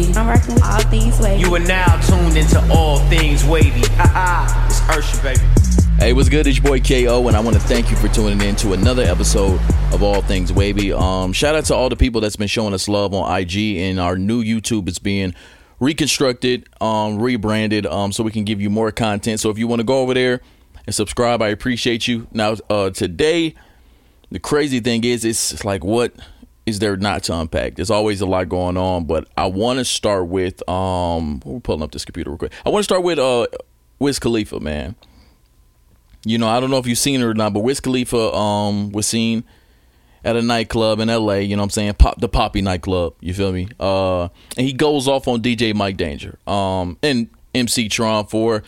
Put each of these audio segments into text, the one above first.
wavy. I'm rocking with all things wavy. You are now tuned into all things wavy. Ha ha. It's Ursha, baby. Hey, what's good? It's your boy KO, and I want to thank you for tuning in to another episode of All Things Wavy. Um, shout out to all the people that's been showing us love on IG, and our new YouTube is being reconstructed, um, rebranded, um, so we can give you more content. So if you want to go over there and subscribe, I appreciate you. Now, uh, today, the crazy thing is, it's like what is there not to unpack? There's always a lot going on, but I want to start with um, we're pulling up this computer real quick. I want to start with uh, Wiz Khalifa, man. You know, I don't know if you've seen her or not, but Wiz Khalifa um was seen at a nightclub in LA, you know what I'm saying? Pop the Poppy nightclub, you feel me? Uh and he goes off on DJ Mike Danger. Um and MC Tron for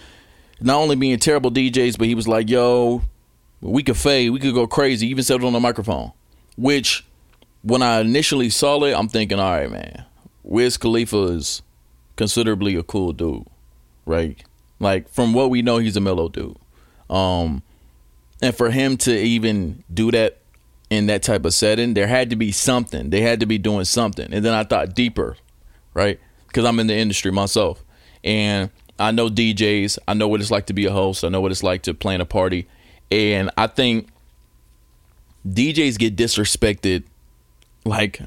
not only being terrible DJs, but he was like, yo, we could fade, we could go crazy, even said it on the microphone. Which when I initially saw it, I'm thinking, all right, man, Wiz Khalifa is considerably a cool dude, right? Like from what we know, he's a mellow dude. Um, and for him to even do that in that type of setting, there had to be something. They had to be doing something. And then I thought deeper, right? Because I'm in the industry myself. And I know DJs. I know what it's like to be a host. I know what it's like to plan a party. And I think DJs get disrespected like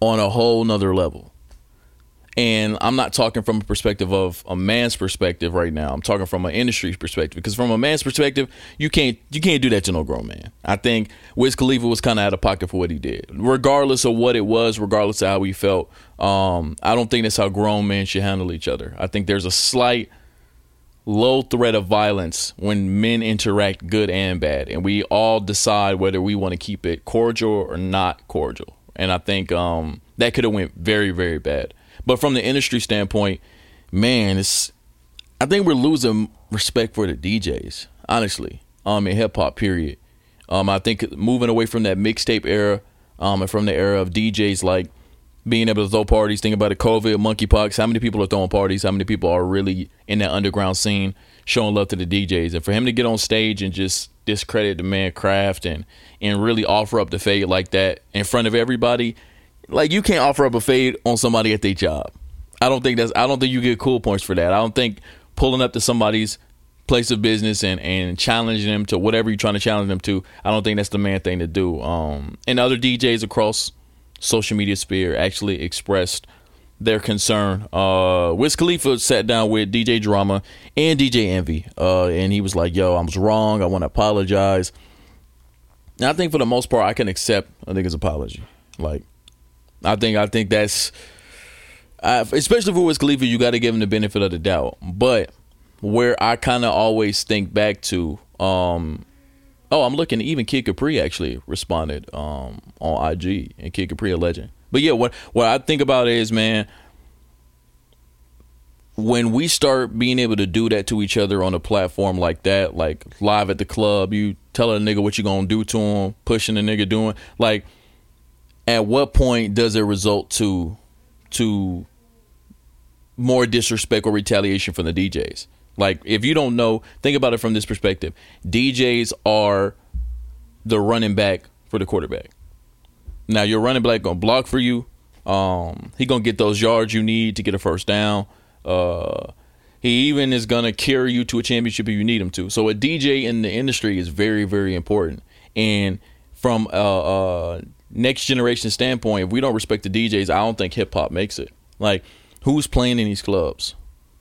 on a whole nother level. And I'm not talking from a perspective of a man's perspective right now. I'm talking from an industry perspective because from a man's perspective, you can't you can't do that to no grown man. I think Wiz Khalifa was kind of out of pocket for what he did, regardless of what it was, regardless of how he felt. Um, I don't think that's how grown men should handle each other. I think there's a slight low threat of violence when men interact good and bad, and we all decide whether we want to keep it cordial or not cordial. And I think um, that could have went very very bad. But from the industry standpoint, man, it's I think we're losing respect for the DJs, honestly. Um, in hip hop, period. Um, I think moving away from that mixtape era, um, and from the era of DJs like being able to throw parties. Think about it, COVID, monkeypox. How many people are throwing parties? How many people are really in that underground scene showing love to the DJs? And for him to get on stage and just discredit the man craft and and really offer up the fade like that in front of everybody, like you can't offer up a fade on somebody at their job. I don't think that's I don't think you get cool points for that. I don't think pulling up to somebody's place of business and and challenging them to whatever you're trying to challenge them to, I don't think that's the man thing to do. Um and other DJs across social media sphere actually expressed their concern. Uh Wiz Khalifa sat down with DJ Drama and DJ Envy. Uh and he was like, Yo, I was wrong, I wanna apologize. And I think for the most part I can accept I think his apology. Like I think I think that's especially for Wiz Khalifa, you got to give him the benefit of the doubt. But where I kind of always think back to, um, oh, I'm looking. Even Kid Capri actually responded um, on IG, and Kid Capri a legend. But yeah, what what I think about is, man, when we start being able to do that to each other on a platform like that, like live at the club, you telling a nigga what you gonna do to him, pushing the nigga doing like at what point does it result to to more disrespect or retaliation from the DJs? Like if you don't know, think about it from this perspective. DJs are the running back for the quarterback. Now your running back gonna block for you. Um, he gonna get those yards you need to get a first down. Uh, he even is gonna carry you to a championship if you need him to. So a DJ in the industry is very, very important. And from a, a next generation standpoint, if we don't respect the DJs, I don't think hip hop makes it. Like, who's playing in these clubs?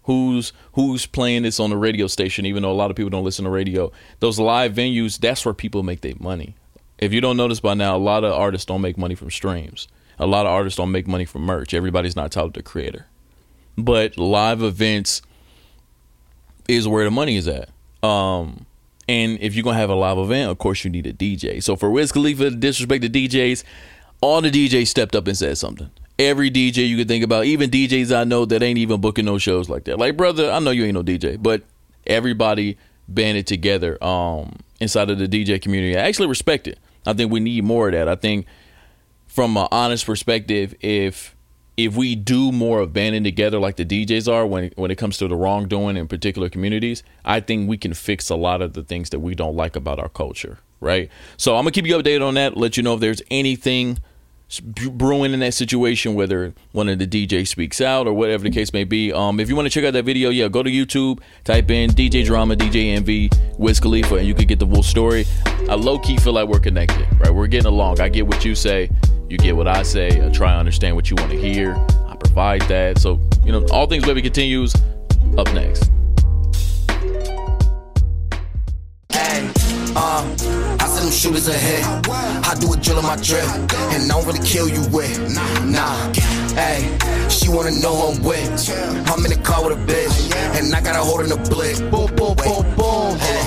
Who's who's playing this on the radio station? Even though a lot of people don't listen to radio, those live venues, that's where people make their money. If you don't notice by now, a lot of artists don't make money from streams. A lot of artists don't make money from merch. Everybody's not titled a creator. But live events is where the money is at. Um, and if you're gonna have a live event, of course you need a DJ. So for Wiz Khalifa to disrespect the DJs, all the DJs stepped up and said something. Every DJ you could think about, even DJs I know that ain't even booking no shows like that. Like, brother, I know you ain't no DJ, but everybody banded together um, inside of the DJ community. I actually respect it. I think we need more of that. I think from an honest perspective, if if we do more of banding together like the DJs are when when it comes to the wrongdoing in particular communities, I think we can fix a lot of the things that we don't like about our culture, right? So I'm gonna keep you updated on that. Let you know if there's anything brewing in that situation, whether one of the DJs speaks out or whatever the case may be. Um, if you want to check out that video, yeah, go to YouTube, type in DJ Drama, DJ Envy, Wiz Khalifa, and you can get the full story. I low key feel like we're connected, right? We're getting along. I get what you say, you get what I say. I try to understand what you want to hear. I provide that. So, you know, all things baby continues up next. Shooters ahead. I do a drill on my drip, and I don't really kill you with. Nah, hey, she wanna know I'm with. I'm in the car with a bitch, and I got a hold in the blick. Boom, boom, boom, boom. Hey,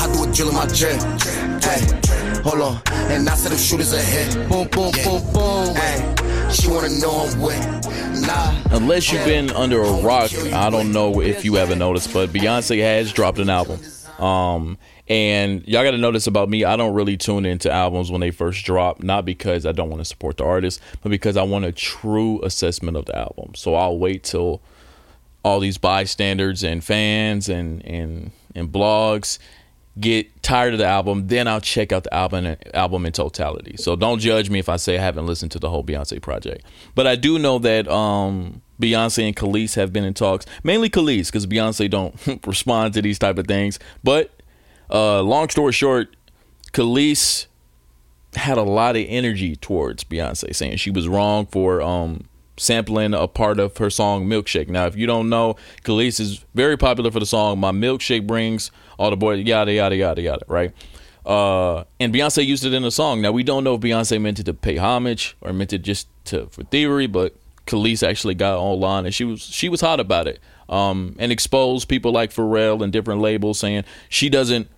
I do a drill on my drip. Hey, hold on, and I send them shooters ahead. Boom, boom, boom, boom. Hey, she wanna know I'm with. Nah. Unless you've been under a rock, I don't know if you ever noticed, but Beyonce has dropped an album. Um, and y'all got to notice about me, I don't really tune into albums when they first drop, not because I don't want to support the artist, but because I want a true assessment of the album. So I'll wait till all these bystanders and fans and and and blogs get tired of the album, then I'll check out the album album in totality. So don't judge me if I say I haven't listened to the whole Beyonce project. But I do know that um, Beyonce and Kelis have been in talks, mainly Kelis, because Beyonce don't respond to these type of things. But uh, long story short, Kelis had a lot of energy towards Beyonce, saying she was wrong for um, sampling a part of her song Milkshake. Now, if you don't know, Kelis is very popular for the song My Milkshake Brings All the Boys, yada, yada, yada, yada, right? Uh, and Beyonce used it in the song. Now, we don't know if Beyonce meant it to pay homage or meant it just to for theory, but Kelis actually got online and she was she was hot about it um, and expose people like Pharrell and different labels saying she doesn't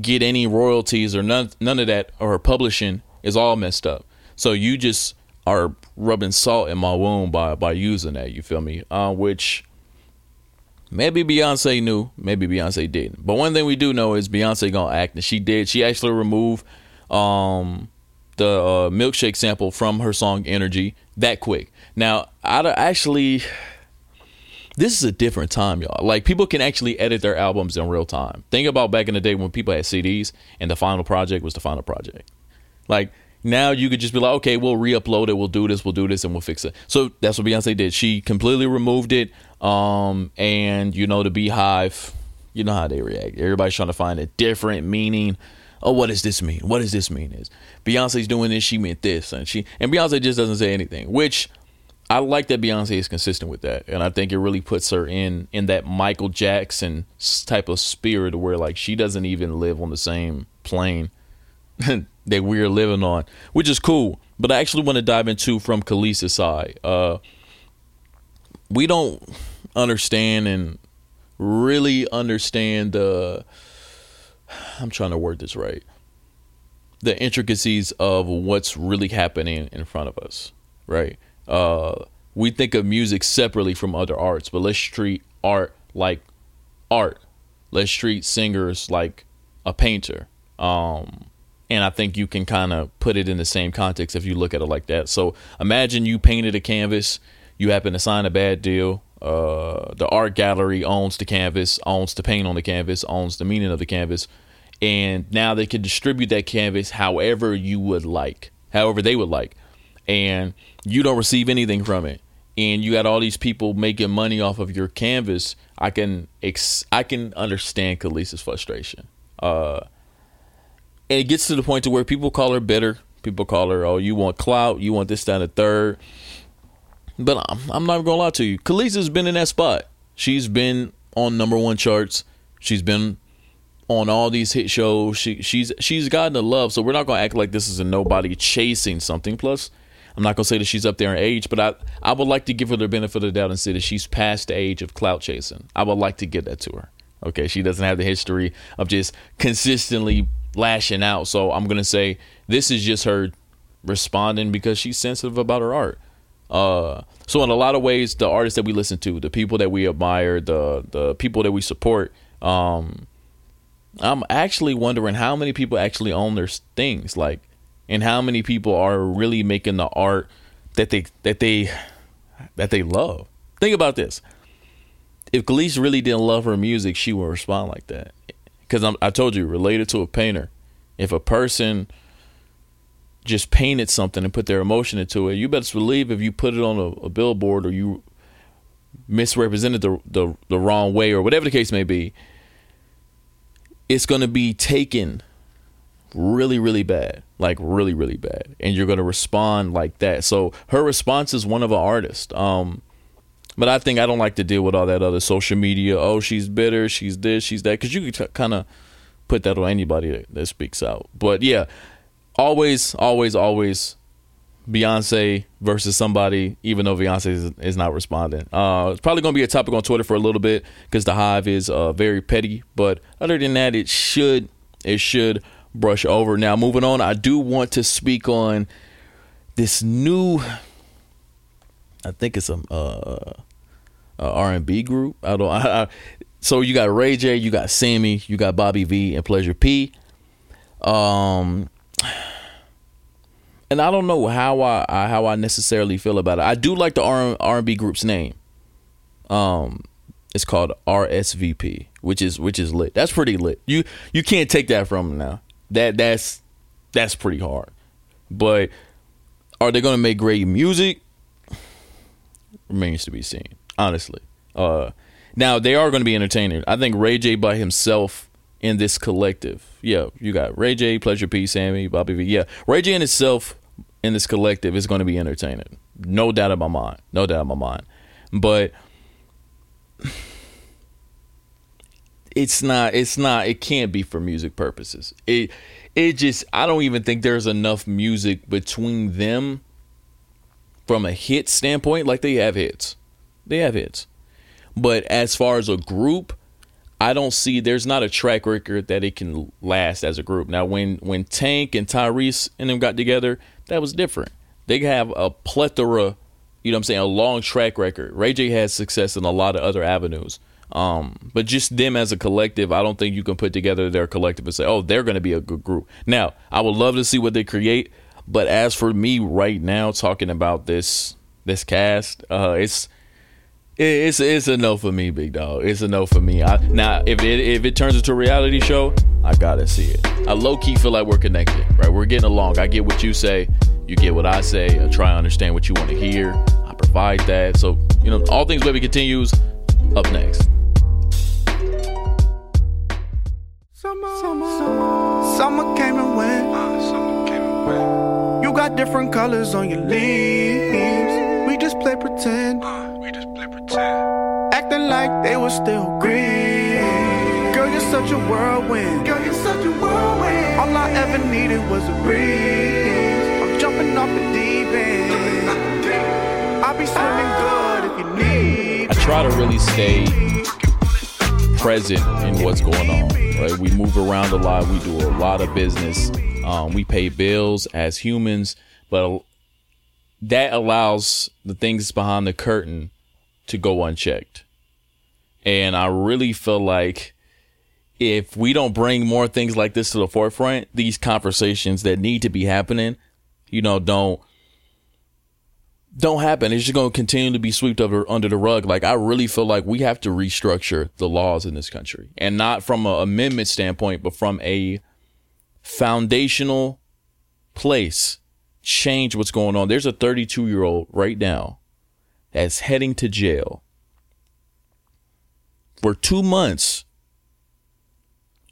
get any royalties or none none of that or her publishing is all messed up. So you just are rubbing salt in my wound by by using that. You feel me? Uh, which maybe Beyonce knew, maybe Beyonce didn't. But one thing we do know is Beyonce gonna act, and she did. She actually removed um, the uh, milkshake sample from her song "Energy" that quick. Now, I actually this is a different time, y'all. Like people can actually edit their albums in real time. Think about back in the day when people had CDs and the final project was the final project. Like now you could just be like, okay, we'll re-upload it, we'll do this, we'll do this, and we'll fix it. So that's what Beyonce did. She completely removed it. Um, and you know, the BeyHive, you know how they react. Everybody's trying to find a different meaning. Oh, what does this mean? What does this mean? Is Beyonce's doing this? She meant this, and she and Beyonce just doesn't say anything, which I like that Beyonce is consistent with that, and I think it really puts her in in that Michael Jackson type of spirit where like she doesn't even live on the same plane that we're living on, which is cool. But I actually want to dive into from Kelis's side. Uh, we don't understand and really understand the. I'm trying to word this right. The intricacies of what's really happening in front of us, right? Uh, we think of music separately from other arts, but let's treat art like art. Let's treat singers like a painter. Um, and I think you can kind of put it in the same context if you look at it like that. So imagine you painted a canvas, you happen to sign a bad deal. Uh, the art gallery owns the canvas, owns the paint on the canvas, owns the meaning of the canvas, and now they can distribute that canvas however you would like, however they would like and you don't receive anything from it. And you got all these people making money off of your canvas. I can ex- i can understand Kelis's frustration. Uh and it gets to the point to where people call her bitter. People call her oh you want clout. You want this down the third. But I'm, I'm not gonna lie to you. Kelis has been in that spot. She's been on number one charts. She's been on all these hit shows. She she's she's gotten the love. So we're not gonna act like this is a nobody chasing something. Plus I'm not gonna say that she's up there in age, but I I would like to give her the benefit of the doubt and say that she's past the age of clout chasing. I would like to give that to her. Okay, she doesn't have the history of just consistently lashing out. So I'm gonna say this is just her responding because she's sensitive about her art. Uh, so in a lot of ways, the artists that we listen to, the people that we admire, the the people that we support, um, I'm actually wondering how many people actually own their things. Like, and how many people are really making the art that they that they that they love. Think about this. If Kelis really didn't love her music, she would respond like that. Because I told you, related to a painter, if a person just painted something and put their emotion into it, you best believe if you put it on a, a billboard or you misrepresented the, the the wrong way or whatever the case may be, it's going to be taken really really bad, like really really bad, and you're going to respond like that. So her response is one of an artist. Um, but I think I don't like to deal with all that other social media. Oh, she's bitter, she's this, she's that, because you could kind of put that on anybody that, that speaks out. But yeah, always, always, always Beyonce versus somebody, even though Beyonce is, is not responding. Uh, it's probably going to be a topic on Twitter for a little bit because the hive is uh, very petty. But other than that, it should it should brush over. Now, moving on, I do want to speak on this new. I think it's a uh, R and B group. I don't. I, I, so you got Ray J, you got Sammie, you got Bobby V, and Pleasure P. Um and I don't know how I, I, how I necessarily feel about it. I do like the R and B group's name. Um, it's called RSVP, which is which is lit. That's pretty lit. You you can't take that from them now. That that's that's pretty hard. But are they to make great music? Remains to be seen. Honestly, uh, now they are to be entertaining. I think Ray J by himself in this collective. Yeah, you got Ray J, Pleasure P, Sammie, Bobby V. Yeah, Ray J in itself in this collective is to be entertaining. No doubt in my mind. No doubt in my mind. But it's not it's not it can't be for music purposes. It it just I don't even think there's enough music between them from a hit standpoint like they have hits. They have hits. But as far as a group, I don't see there's not a track record that it can last as a group. Now when when Tank and Tyrese and them got together, that was different. They have a plethora, you know what I'm saying, a long track record. Ray J has success in a lot of other avenues. Um, but just them as a collective, I don't think you can put together their collective and say, oh, they're going to be a good group. Now, I would love to see what they create, but as for me right now, talking about this this cast, uh, it's it's it's a no for me, big dog. It's a no for me. I, now, if it if it turns into a reality show, I gotta see it. I low key feel like we're connected, right? We're getting along. I get what you say, you get what I say. I try to understand what you want to hear. I provide that. So you know, all things baby continues. Up next. Summer, summer, summer came and went. Uh, summer came and went. You got different colors on your leaves. We just play pretend. Uh, we just play pretend. Acting like they were still green. Girl, you're such a whirlwind. Girl, you're such a whirlwind. All I ever needed was a breeze. I'm jumping off the deep end. I'll be swimming good if you need. Try to really stay present in what's going on. Right, we move around a lot. We do a lot of business. Um, we pay bills as humans, but that allows the things behind the curtain to go unchecked. And I really feel like if we don't bring more things like this to the forefront, these conversations that need to be happening, you know, don't don't happen. It's just going to continue to be swept over under the rug. Like I really feel like we have to restructure the laws in this country, and not from an amendment standpoint, but from a foundational place. Change what's going on. There's a 32 year old right now that's heading to jail for two months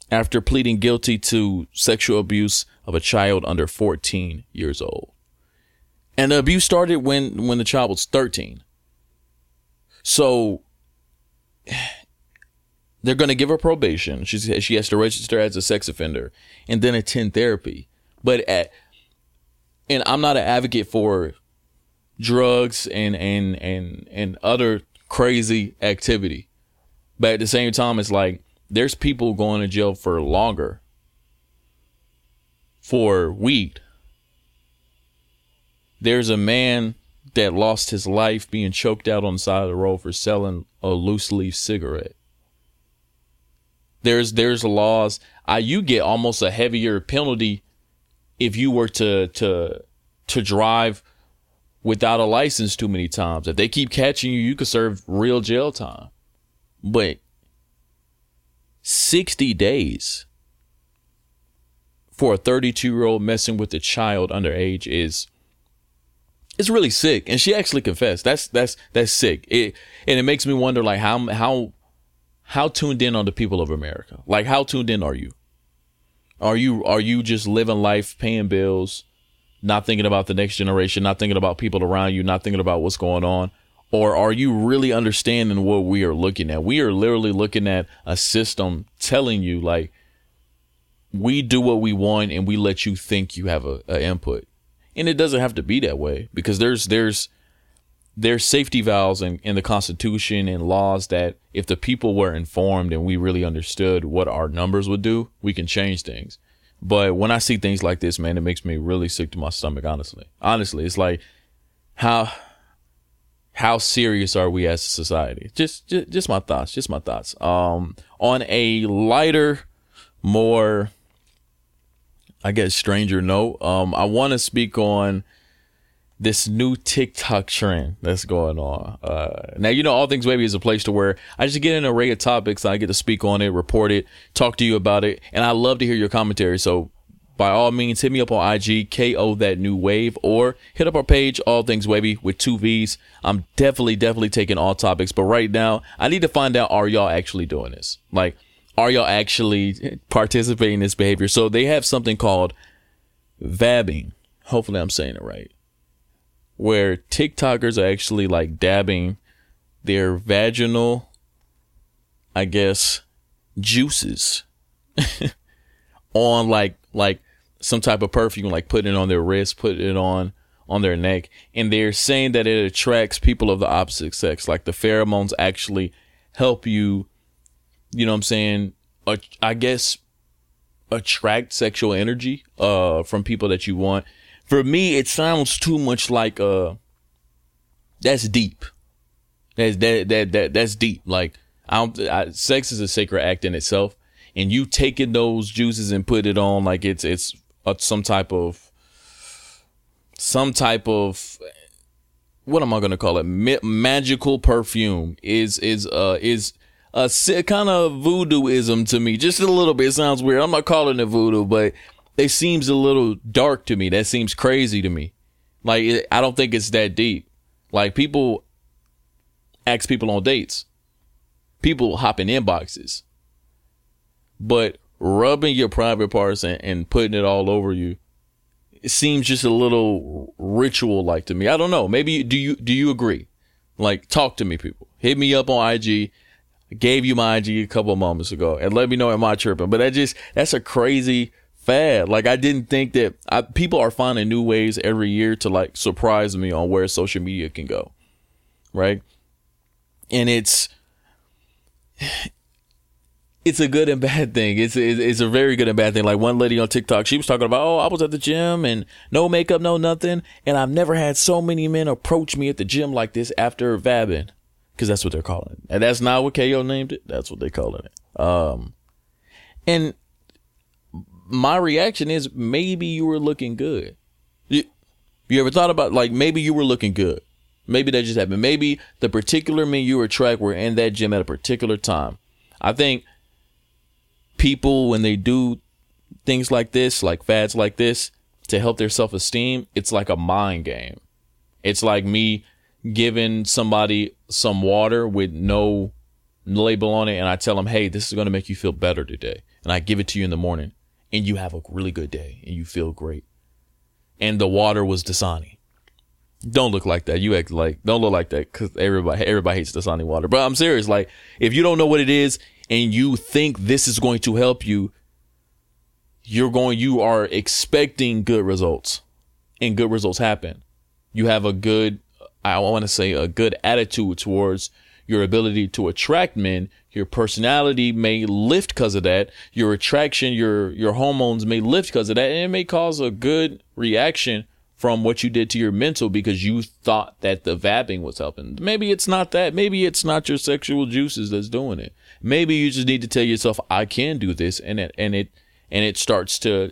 after pleading guilty to sexual abuse of a child under 14 years old. And the abuse started when when the child was 13. So they're going to give her probation. She's, she has to register as a sex offender and then attend therapy. But at and I'm not an advocate for drugs and and and and other crazy activity. But at the same time it's like there's people going to jail for longer for weed there's a man that lost his life being choked out on the side of the road for selling a loose leaf cigarette. There's there's laws. I you get almost a heavier penalty if you were to to to drive without a license too many times. If they keep catching you, you could serve real jail time. But 60 days for a 32 year old messing with a child underage is it's really sick. And she actually confessed. That's that's that's sick. It and it makes me wonder like how how how tuned in are the people of America? Like how tuned in are you? Are you are you just living life, paying bills, not thinking about the next generation, not thinking about people around you, not thinking about what's going on? Or are you really understanding what we are looking at? We are literally looking at a system telling you like we do what we want and we let you think you have a, a input. And it doesn't have to be that way because there's there's there's safety valves in, in the Constitution and laws that if the people were informed and we really understood what our numbers would do, we can change things. But when I see things like this, man, it makes me really sick to my stomach, honestly. Honestly, it's like how how serious are we as a society? Just just, just my thoughts, just my thoughts. Um on a lighter, more I guess stranger note, um, I want to speak on this new TikTok trend that's going on. Uh, now, you know, All Things Wavy is a place to where I just get an array of topics. I get to speak on it, report it, talk to you about it, and I love to hear your commentary. So, by all means, hit me up on IG, KO That New Wave, or hit up our page, All Things Wavy, with two V's. I'm definitely, definitely taking all topics. But right now, I need to find out are y'all actually doing this? Like, are y'all actually participating in this behavior? So they have something called vabbing. Hopefully I'm saying it right. Where TikTokers are actually like dabbing their vaginal, I guess, juices on like like some type of perfume, like putting it on their wrist, putting it on on their neck, and they're saying that it attracts people of the opposite sex. Like the pheromones actually help you you know what I'm saying, I guess attract sexual energy uh from people that you want. For me, it sounds too much like uh that's deep. That's that that that that's deep. Like I don't I, sex is a sacred act in itself and you taking those juices and put it on like it's it's a, some type of some type of what am I going to call it? Ma- magical perfume is is uh is a kind of voodooism to me, just a little bit. It sounds weird. I'm not calling it voodoo, but it seems a little dark to me. That seems crazy to me. Like I don't think it's that deep. Like people ask people on dates, people hop in inboxes, but rubbing your private parts and, and putting it all over you, it seems just a little ritual like to me. I don't know. Maybe do you do you agree? Like talk to me, people. Hit me up on IG gave you my IG a couple moments ago and let me know am I tripping. But that just that's a crazy fad. Like I didn't think that I, people are finding new ways every year to like surprise me on where social media can go, right? And it's it's a good and bad thing. It's, it's a very good and bad thing. Like one lady on TikTok, she was talking about, oh, I was at the gym and no makeup, no nothing, and I've never had so many men approach me at the gym like this after vabbing because that's what they're calling it. And that's not what KO named it. That's what they're calling it. Um, and my reaction is maybe you were looking good. You, you ever thought about like maybe you were looking good? Maybe that just happened. Maybe the particular men you were track were in that gym at a particular time. I think people when they do things like this, like fads like this, to help their self esteem, it's like a mind game. It's like me giving somebody some water with no label on it and I tell them, hey, this is going to make you feel better today. And I give it to you in the morning and you have a really good day and you feel great. And the water was Dasani. Don't look like that. You act like, don't look like that because everybody, everybody hates Dasani water. But I'm serious. Like, if you don't know what it is and you think this is going to help you, you're going, you are expecting good results and good results happen. You have a good I want to say a good attitude towards your ability to attract men. Your personality may lift because of that. Your attraction, your your hormones may lift because of that, and it may cause a good reaction from what you did to your mental because you thought that the vabbing was helping. Maybe it's not that. Maybe it's not your sexual juices that's doing it. Maybe you just need to tell yourself, "I can do this," and it and it and it starts to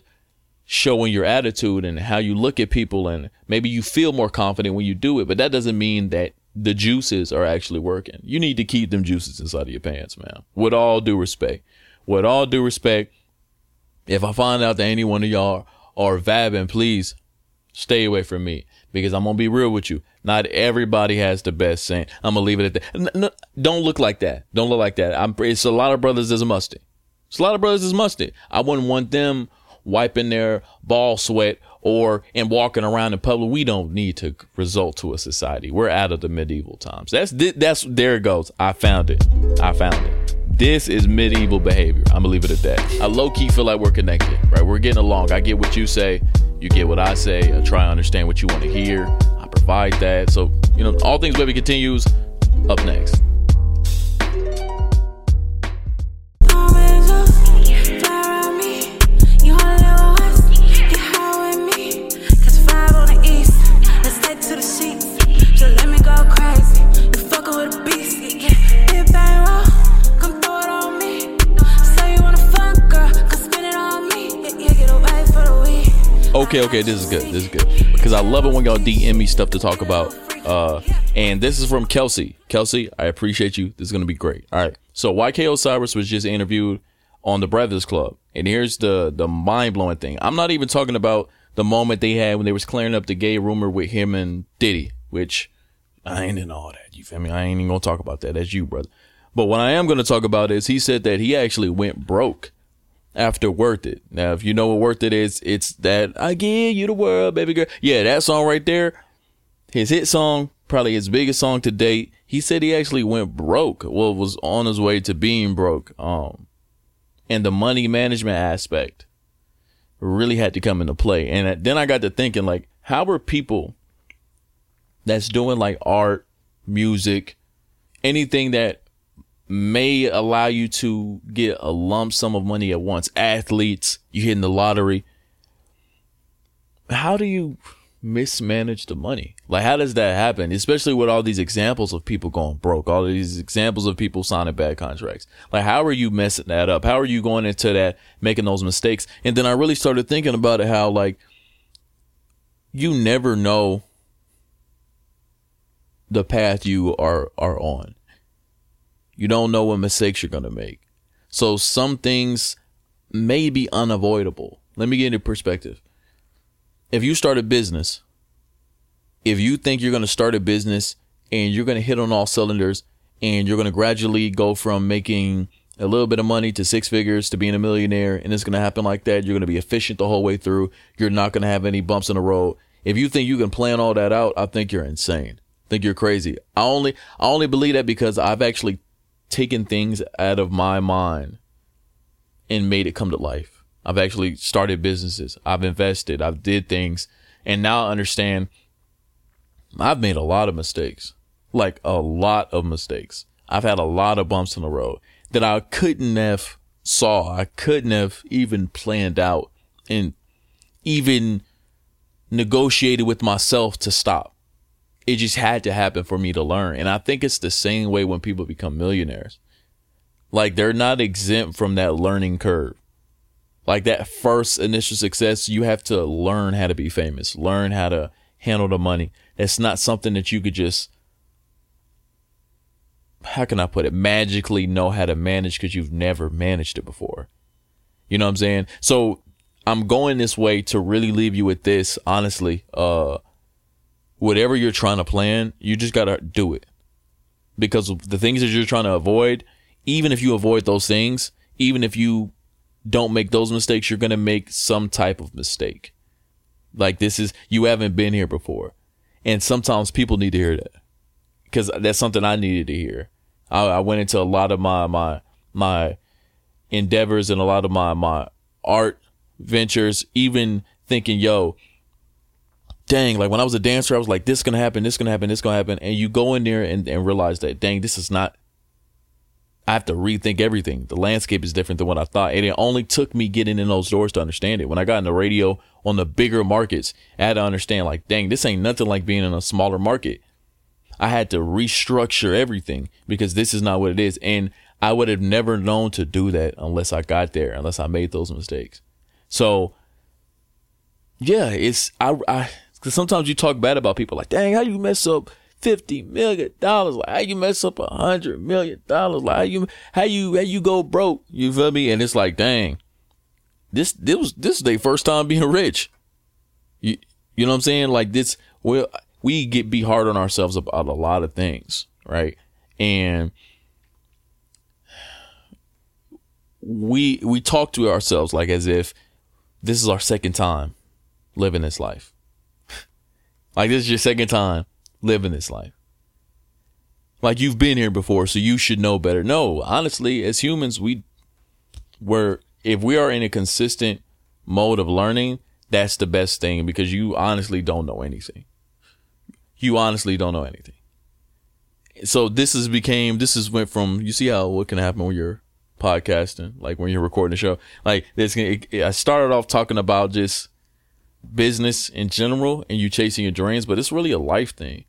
showing your attitude and how you look at people and maybe you feel more confident when you do it but that doesn't mean that the juices are actually working you need to keep them juices inside of your pants man with all due respect with all due respect If I find out that any one of y'all are vabbing, please stay away from me because I'm gonna be real with you. Not everybody has the best saying. I'm gonna leave it at that. N- n- don't look like that. Don't look like that. I'm. It's a lot of brothers that's musty. It's a lot of brothers that's musty. I wouldn't want them wiping their ball sweat or and walking around in public. We don't need to result to a society. We're out of the medieval times. That's that's there it goes. I found it. I found it. This is medieval behavior. I'm gonna leave it at that. I low key feel like we're connected, right? We're getting along. I get what you say, you get what I say. I try to understand what you want to hear. I provide that. So you know, all things baby continues. Up next. Okay, this is good. This is good because I love it when y'all DM me stuff to talk about. Uh, and this is from Kelsey. Kelsey, I appreciate you. This is gonna be great. All right. So YK Osiris was just interviewed on the Brothers Club, and here's the the mind blowing thing. I'm not even talking about the moment they had when they was clearing up the gay rumor with him and Diddy, which I ain't in all that. You feel me? I ain't even gonna talk about that. That's you, brother. But what I am gonna talk about is he said that he actually went broke after Worth It. Now, if you know what Worth It is, it's that I give you the world, baby girl. Yeah, that song right there, his hit song, probably his biggest song to date. He said he actually went broke. Well, was on his way to being broke. Um, and the money management aspect really had to come into play. And then I got to thinking, like, how are people that's doing like art, music, anything that may allow you to get a lump sum of money at once. Athletes, you hitting the lottery. How do you mismanage the money? Like, how does that happen? Especially with all these examples of people going broke, all these examples of people signing bad contracts. Like, how are you messing that up? How are you going into that, making those mistakes? And then I really started thinking about it, how like, you never know the path you are, are on. You don't know what mistakes you're going to make. So some things may be unavoidable. Let me get into perspective. If you start a business, if you think you're going to start a business and you're going to hit on all cylinders and you're going to gradually go from making a little bit of money to six figures to being a millionaire and it's going to happen like that, you're going to be efficient the whole way through. You're not going to have any bumps in the road. If you think you can plan all that out, I think you're insane. I think you're crazy. I only I only believe that because I've actually taken things out of my mind and made it come to life. I've actually started businesses. I've invested. I've did things. And now I understand I've made a lot of mistakes. Like a lot of mistakes. I've had a lot of bumps in the road that I couldn't have saw. I couldn't have even planned out and even negotiated with myself to stop. It just had to happen for me to learn. And I think it's the same way when people become millionaires. Like they're not exempt from that learning curve. Like that first initial success, you have to learn how to be famous, learn how to handle the money. It's not something that you could just, how can I put it, magically know how to manage because you've never managed it before. You know what I'm saying? So I'm going this way to really leave you with this, honestly. Uh, whatever you're trying to plan, you just got to do it. Because the things that you're trying to avoid, even if you avoid those things, even if you don't make those mistakes, you're going to make some type of mistake. Like this is, you haven't been here before. And sometimes people need to hear that because that's something I needed to hear. I, I went into a lot of my, my, my endeavors and a lot of my, my art ventures, even thinking, yo, dang, like when I was a dancer, I was like, this is gonna happen, this is gonna happen, this is gonna happen. And you go in there and, and realize that, dang, this is not I have to rethink everything. The landscape is different than what I thought. And it only took me getting in those doors to understand it. When I got in the radio on the bigger markets, I had to understand like, dang, this ain't nothing like being in a smaller market. I had to restructure everything because this is not what it is. And I would have never known to do that unless I got there, unless I made those mistakes. So yeah, it's, I, I, cause sometimes you talk bad about people like, dang, how you mess up fifty million dollars. Like how you mess up a hundred million dollars? Like how you how you how you go broke? You feel me? And it's like, dang, this this was this is their first time being rich. You you know what I'm saying? Like this well we get be hard on ourselves about a lot of things, right? And we we talk to ourselves like as if this is our second time living this life. Like this is your second time living this life. Like you've been here before, so you should know better. No, honestly, as humans, we were if we are in a consistent mode of learning, that's the best thing because you honestly don't know anything. You honestly don't know anything. So this has became this has went from you see how what can happen when you're podcasting, like when you're recording a show. Like this, I started off talking about just business in general and you chasing your dreams, but it's really a life thing.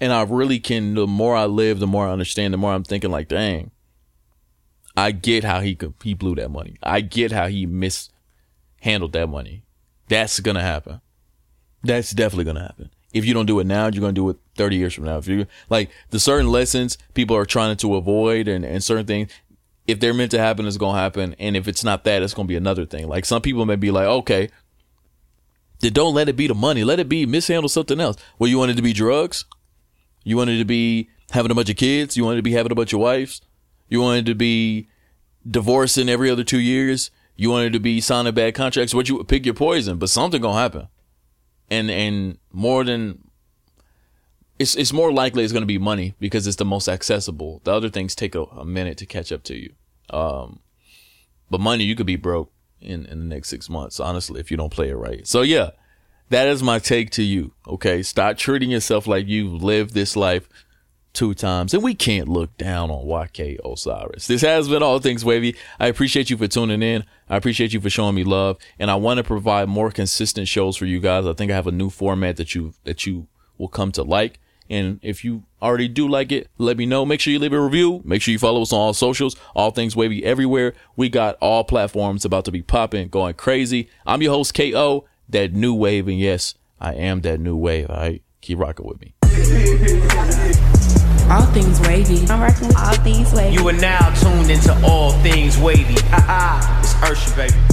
And I really can. The more I live, the more I understand. The more I'm thinking, like, dang, I get how he could he blew that money. I get how he mishandled that money. That's gonna happen. That's definitely gonna happen. If you don't do it now, you're gonna do it 30 years from now. If you like the certain lessons people are trying to avoid and, and certain things, if they're meant to happen, it's gonna happen. And if it's not that, it's gonna be another thing. Like some people may be like, okay, then don't let it be the money. Let it be mishandle something else. Well, you want it to be drugs? You wanted to be having a bunch of kids. You wanted to be having a bunch of wives. You wanted to be divorcing every other two years. You wanted to be signing bad contracts. What you pick your poison, but something gonna happen. And and more than it's it's more likely it's gonna be money because it's the most accessible. The other things take a, a minute to catch up to you. Um, but money you could be broke in in the next six months. Honestly, if you don't play it right. So yeah, that is my take to you. Okay. Stop treating yourself like you've lived this life two times. And we can't look down on YK Osiris. This has been All Things Wavy. I appreciate you for tuning in. I appreciate you for showing me love. And I want to provide more consistent shows for you guys. I think I have a new format that you that you will come to like. And if you already do like it, let me know. Make sure you leave a review. Make sure you follow us on all socials, all things wavy everywhere. We got all platforms about to be popping, going crazy. I'm your host, KO that new wave. And yes, I am that new wave. All right. Keep rocking with me. All things wavy. I'm rocking with all things wavy. You are now tuned into all things wavy. Ha ha. It's Ursha, baby.